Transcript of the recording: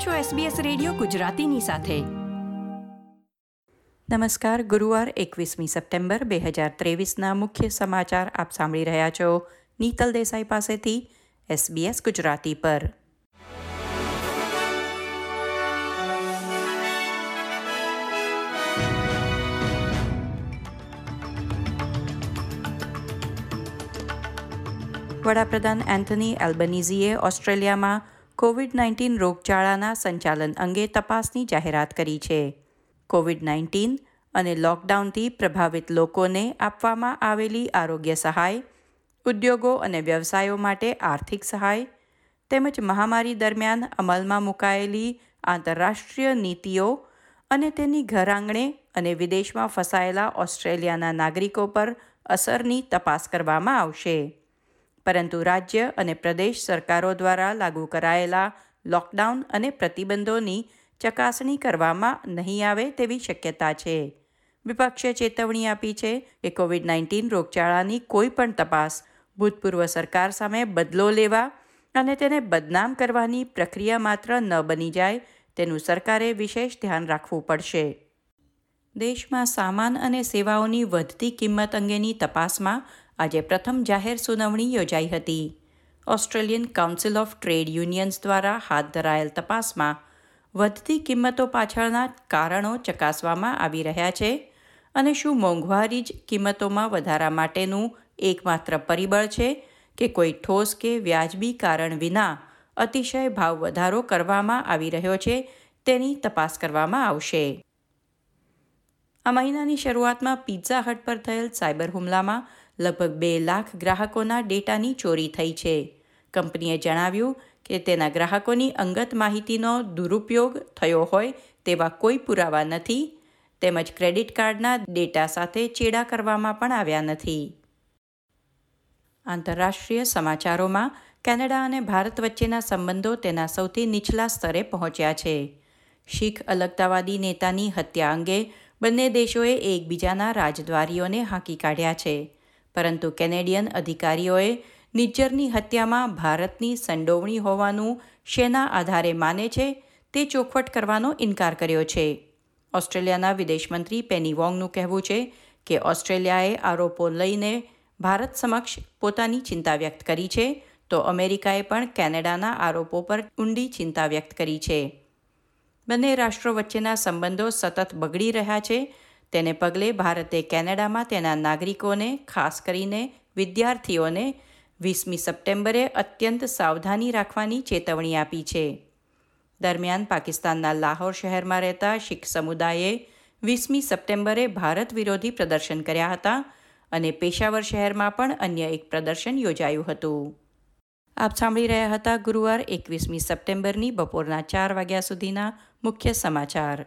આપ છો SBS radio ગુજરાતીની સાથે. નમસ્કાર, ગુરુવાર એકવીસમી સપ્ટેમ્બર બે હજાર ત્રેવીસના મુખ્ય સમાચાર આપ સાંભળી રહ્યા છો નીતલ દેસાઈ પાસેથી SBS ગુજરાતી પર. વડાપ્રધાન એન્થની એલ્બનીઝીએ ઓસ્ટ્રેલિયામાં કોવિડ નાઇન્ટીન રોગચાળાના સંચાલન અંગે તપાસની જાહેરાત કરી છે. કોવિડ નાઇન્ટીન અને લોકડાઉનથી પ્રભાવિત લોકોને આપવામાં આવેલી આરોગ્ય સહાય, ઉદ્યોગો અને વ્યવસાયો માટે આર્થિક સહાય તેમજ મહામારી દરમિયાન અમલમાં મુકાયેલી આંતરરાષ્ટ્રીય નીતિઓ અને તેની ઘરઆંગણે અને વિદેશમાં ફસાયેલા ઓસ્ટ્રેલિયાના નાગરિકો પર અસરની તપાસ કરવામાં આવશે. પરંતુ રાજ્ય અને પ્રદેશ સરકારો દ્વારા લાગુ કરાયેલા લોકડાઉન અને પ્રતિબંધોની ચકાસણી કરવામાં નહીં આવે તેવી શક્યતા છે. વિપક્ષે ચેતવણી આપી છે કે કોવિડ નાઇન્ટીન રોગચાળાની કોઈ પણ તપાસ ભૂતપૂર્વ સરકાર સામે બદલો લેવા અને તેને બદનામ કરવાની પ્રક્રિયા માત્ર ન બની જાય તેનું સરકારે વિશેષ ધ્યાન રાખવું પડશે. દેશમાં સામાન અને સેવાઓની વધતી કિંમત અંગેની તપાસમાં આજે પ્રથમ જાહેર સુનાવણી યોજાઈ હતી. Australian council of trade unions દ્વારા હાથ ધરાયેલ તપાસમાં વધતી કિંમતો પાછળના કારણો ચકાસવામાં આવી રહ્યા છે અને શું મોંઘવારી જ કિંમતોમાં વધારા માટેનું એકમાત્ર પરિબળ છે કે કોઈ ઠોસ કે વ્યાજબી કારણ વિના અતિશય ભાવ વધારો કરવામાં આવી રહ્યો છે તેની તપાસ કરવામાં આવશે. આ મહિનાની શરૂઆતમાં પિઝા હટ પર થયેલ સાયબર હુમલામાં લગભગ બે લાખ ગ્રાહકોના ડેટાની ચોરી થઈ છે. કંપનીએ જણાવ્યું કે તેના ગ્રાહકોની અંગત માહિતીનો દુરુપયોગ થયો હોય તેવા કોઈ પુરાવા નથી, તેમજ ક્રેડિટ કાર્ડના ડેટા સાથે ચેડા કરવામાં પણ આવ્યા નથી. આંતરરાષ્ટ્રીય સમાચારોમાં કેનેડા અને ભારત વચ્ચેના સંબંધો તેના સૌથી નીચલા સ્તરે પહોંચ્યા છે. શીખ અલગતાવાદી નેતાની હત્યા અંગે બંને દેશોએ એકબીજાના રાજદ્વારીઓને હાંકી કાઢ્યા છે. પરંતુ કેનેડિયન અધિકારીઓએ નિજ્જરની હત્યામાં ભારતની સંડોવણી હોવાનું શેના આધારે માને છે તે ચોખવટ કરવાનો ઇનકાર કર્યો છે. ઓસ્ટ્રેલિયાના વિદેશમંત્રી પેની વોંગનું કહેવું છે કે ઓસ્ટ્રેલિયાએ આરોપો લઈને ભારત સમક્ષ પોતાની ચિંતા વ્યક્ત કરી છે, તો અમેરિકાએ પણ કેનેડાના આરોપો પર ઊંડી ચિંતા વ્યક્ત કરી છે. બંને રાષ્ટ્રો વચ્ચેના સંબંધો સતત બગડી રહ્યા છે તેને પગલે ભારતે કેનેડામાં તેના નાગરિકોને, ખાસ કરીને વિદ્યાર્થીઓને, વીસમી સપ્ટેમ્બરે અત્યંત સાવધાની રાખવાની ચેતવણી આપી છે. દરમિયાન પાકિસ્તાનના લાહોર શહેરમાં રહેતા શીખ સમુદાયે વીસમી સપ્ટેમ્બરે ભારત વિરોધી પ્રદર્શન કર્યા હતા અને પેશાવર શહેરમાં પણ અન્ય એક પ્રદર્શન યોજાયું હતું. આપ સાંભળી રહ્યા હતા ગુરુવાર એકવીસમી સપ્ટેમ્બરની બપોરના ચાર વાગ્યા સુધીના મુખ્ય સમાચાર.